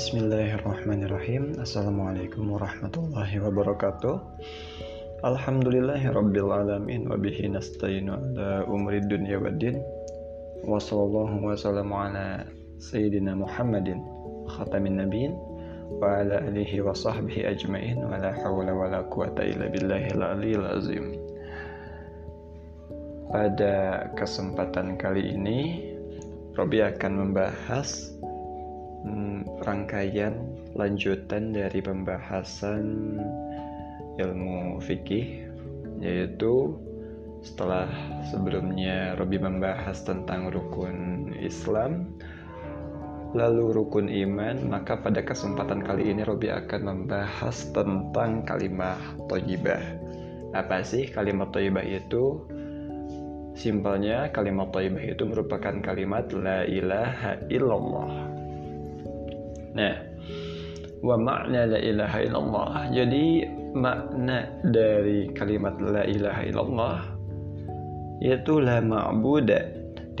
Bismillahirrahmanirrahim. Assalamualaikum warahmatullahi wabarakatuh. Alhamdulillahirrabbilalamin Wabihi nasta'inu ala umri dunia wa din. Wa wa sallamu ala Sayyidina Muhammadin Khatamin Nabiin Wa ala alihi wa sahbihi ajmain Wa la hawla wa la quwata illa azim. Pada kesempatan kali ini Robi akan membahas hmm, rangkaian lanjutan dari pembahasan ilmu fikih yaitu setelah sebelumnya Robi membahas tentang rukun Islam lalu rukun iman maka pada kesempatan kali ini Robi akan membahas tentang kalimat toyibah. Apa sih kalimat toyibah itu? Simpelnya kalimat toyibah itu merupakan kalimat la ilaha illallah Nah, wa makna la ilaha illallah. Jadi makna dari kalimat la ilaha illallah yaitu la.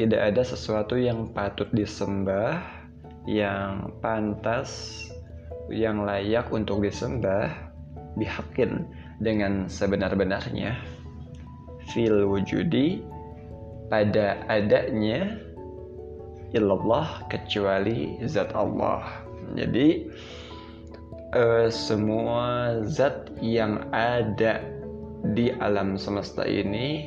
Tidak ada sesuatu yang patut disembah, yang pantas, yang layak untuk disembah bihakin dengan sebenar-benarnya fil wujudi pada adanya illallah kecuali zat Allah jadi uh, semua zat yang ada di alam semesta ini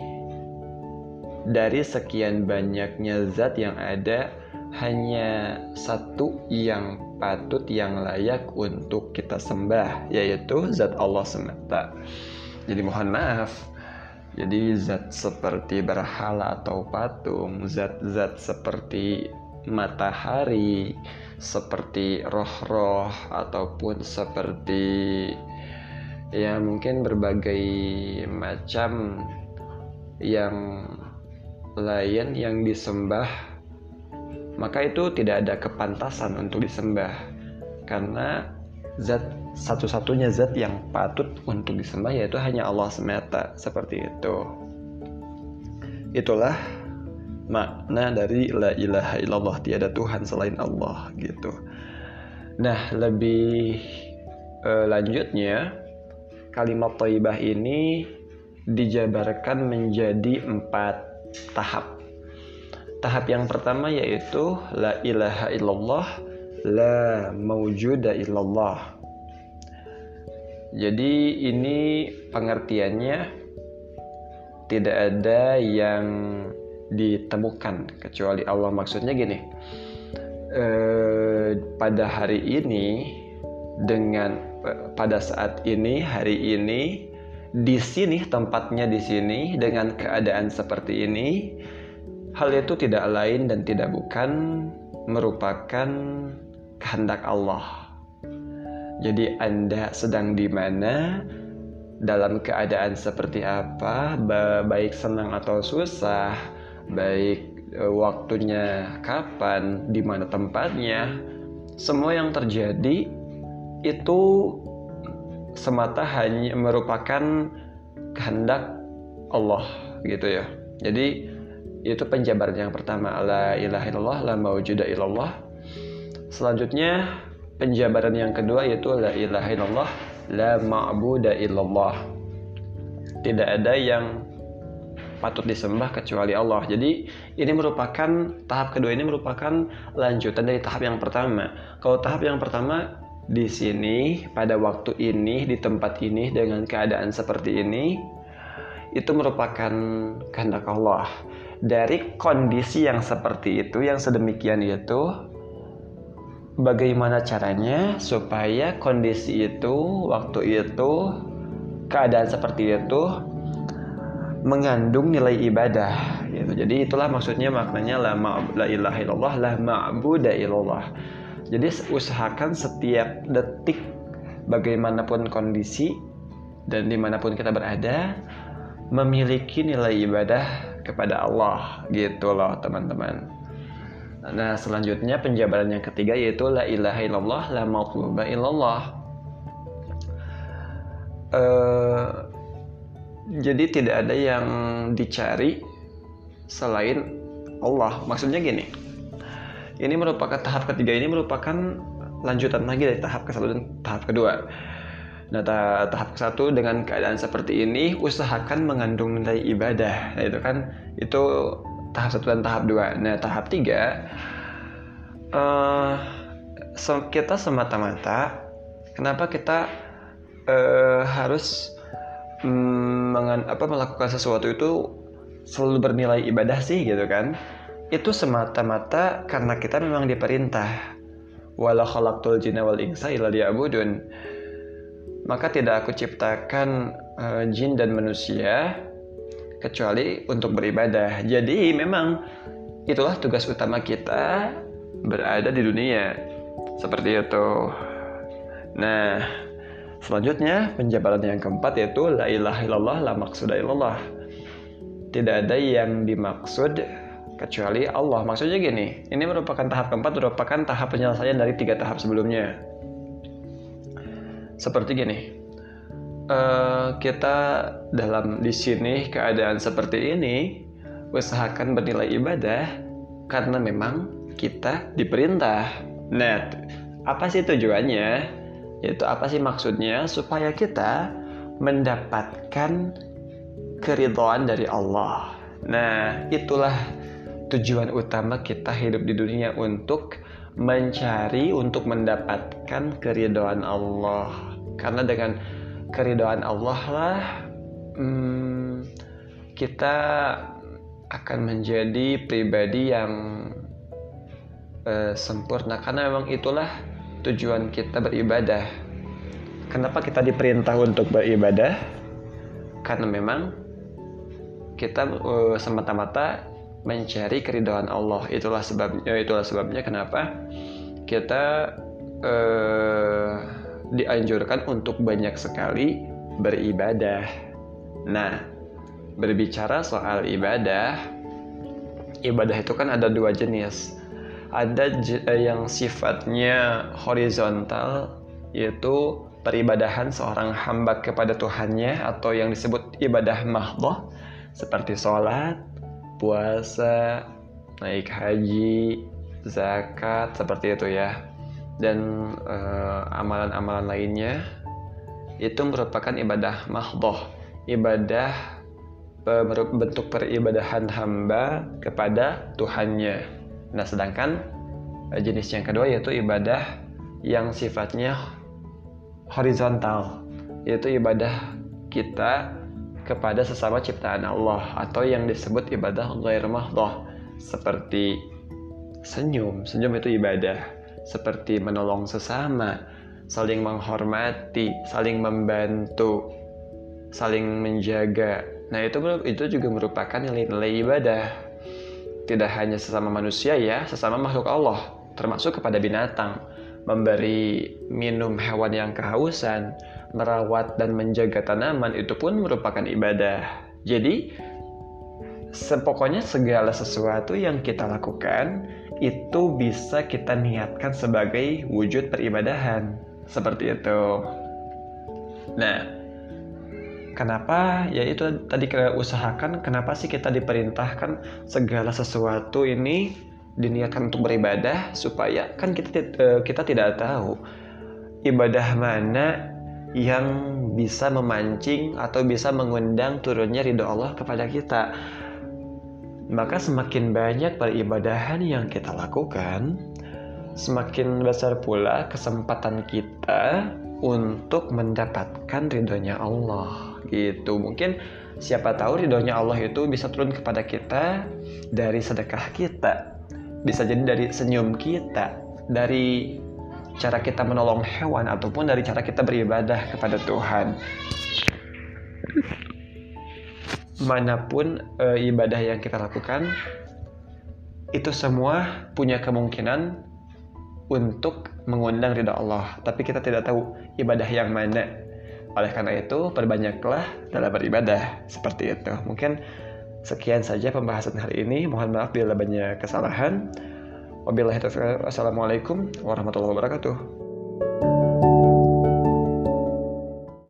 dari sekian banyaknya zat yang ada hanya satu yang patut yang layak untuk kita sembah yaitu zat Allah semata. Jadi mohon maaf. Jadi zat seperti berhala atau patung, zat-zat seperti matahari, seperti roh-roh ataupun seperti ya mungkin berbagai macam yang lain yang disembah maka itu tidak ada kepantasan untuk disembah. Karena zat satu-satunya zat yang patut untuk disembah yaitu hanya Allah semata seperti itu. Itulah makna dari la ilaha illallah tiada Tuhan selain Allah gitu. Nah lebih uh, lanjutnya kalimat thayyibah ini dijabarkan menjadi empat tahap. Tahap yang pertama yaitu la ilaha illallah la maujuda illallah. Jadi ini pengertiannya tidak ada yang ditemukan kecuali Allah maksudnya gini. Eh, pada hari ini dengan pada saat ini hari ini di sini tempatnya di sini dengan keadaan seperti ini hal itu tidak lain dan tidak bukan merupakan kehendak Allah. Jadi Anda sedang di mana dalam keadaan seperti apa baik senang atau susah baik e, waktunya kapan, di mana tempatnya, semua yang terjadi itu semata hanya merupakan kehendak Allah gitu ya. Jadi itu penjabaran yang pertama la ilaha illallah la maujuda illallah. Selanjutnya penjabaran yang kedua yaitu la ilaha illallah la ma'buda illallah. Tidak ada yang patut disembah kecuali Allah. Jadi ini merupakan tahap kedua ini merupakan lanjutan dari tahap yang pertama. Kalau tahap yang pertama di sini pada waktu ini di tempat ini dengan keadaan seperti ini itu merupakan kehendak Allah. Dari kondisi yang seperti itu yang sedemikian itu bagaimana caranya supaya kondisi itu waktu itu keadaan seperti itu mengandung nilai ibadah gitu. Jadi itulah maksudnya maknanya la, la ilaha illallah la ma'buda illallah. Jadi usahakan setiap detik bagaimanapun kondisi dan di mana pun kita berada memiliki nilai ibadah kepada Allah gitu loh teman-teman. Nah selanjutnya penjabaran yang ketiga yaitu la ilaha illallah la ma'buda illallah. Uh, jadi tidak ada yang dicari selain Allah. Maksudnya gini. Ini merupakan tahap ketiga ini merupakan lanjutan lagi dari tahap ke satu dan tahap kedua. Nah, tahap ke satu dengan keadaan seperti ini, usahakan mengandung nilai ibadah. Nah, itu kan itu tahap satu dan tahap dua. Nah, tahap tiga, uh, kita semata-mata, kenapa kita uh, harus um, apa, melakukan sesuatu itu selalu bernilai ibadah sih, gitu kan? Itu semata-mata karena kita memang diperintah. Wala khalaqtul jinna wal insa illa liya'budun. Maka tidak aku ciptakan uh, jin dan manusia kecuali untuk beribadah. Jadi memang itulah tugas utama kita berada di dunia. Seperti itu. Nah, selanjutnya penjabaran yang keempat yaitu la ilaha illallah la maksuda illallah. Tidak ada yang dimaksud kecuali Allah. Maksudnya gini, ini merupakan tahap keempat merupakan tahap penyelesaian dari tiga tahap sebelumnya. Seperti gini, uh, kita dalam di sini keadaan seperti ini usahakan bernilai ibadah karena memang kita diperintah. Nah, apa sih tujuannya? Yaitu apa sih maksudnya? Supaya kita mendapatkan keridhaan dari Allah. Nah, itulah tujuan utama kita hidup di dunia untuk mencari untuk mendapatkan keridhaan Allah. Karena dengan keridhaan Allah lah hmm, kita akan menjadi pribadi yang uh, sempurna karena memang itulah tujuan kita beribadah. Kenapa kita diperintah untuk beribadah? Karena memang kita uh, semata-mata mencari keridhaan Allah. Itulah sebabnya itulah sebabnya kenapa kita uh, dianjurkan untuk banyak sekali beribadah. Nah, berbicara soal ibadah, ibadah itu kan ada dua jenis. Ada eh, yang sifatnya horizontal, yaitu peribadahan seorang hamba kepada Tuhannya atau yang disebut ibadah mahdoh, seperti sholat, puasa, naik haji, zakat, seperti itu ya. Dan eh, amalan-amalan uh, lainnya itu merupakan ibadah mahdoh ibadah bentuk peribadahan hamba kepada Tuhannya nah sedangkan uh, jenis yang kedua yaitu ibadah yang sifatnya horizontal yaitu ibadah kita kepada sesama ciptaan Allah atau yang disebut ibadah ghair mahdoh seperti senyum senyum itu ibadah seperti menolong sesama, saling menghormati, saling membantu, saling menjaga. Nah, itu itu juga merupakan nilai-nilai ibadah. Tidak hanya sesama manusia ya, sesama makhluk Allah, termasuk kepada binatang. Memberi minum hewan yang kehausan, merawat dan menjaga tanaman itu pun merupakan ibadah. Jadi, sepokoknya segala sesuatu yang kita lakukan itu bisa kita niatkan sebagai wujud peribadahan seperti itu. Nah, kenapa? Ya itu tadi kita usahakan kenapa sih kita diperintahkan segala sesuatu ini diniatkan untuk beribadah supaya kan kita eh, kita tidak tahu ibadah mana yang bisa memancing atau bisa mengundang turunnya ridho Allah kepada kita maka semakin banyak peribadahan yang kita lakukan, semakin besar pula kesempatan kita untuk mendapatkan ridhonya Allah gitu. Mungkin siapa tahu ridhonya Allah itu bisa turun kepada kita dari sedekah kita. Bisa jadi dari senyum kita dari cara kita menolong hewan ataupun dari cara kita beribadah kepada Tuhan. Mana pun e, ibadah yang kita lakukan itu semua punya kemungkinan untuk mengundang ridha Allah. Tapi kita tidak tahu ibadah yang mana oleh karena itu perbanyaklah dalam beribadah. Seperti itu. Mungkin sekian saja pembahasan hari ini. Mohon maaf bila banyak kesalahan. Wabillahi taufiq wassalamualaikum warahmatullahi wabarakatuh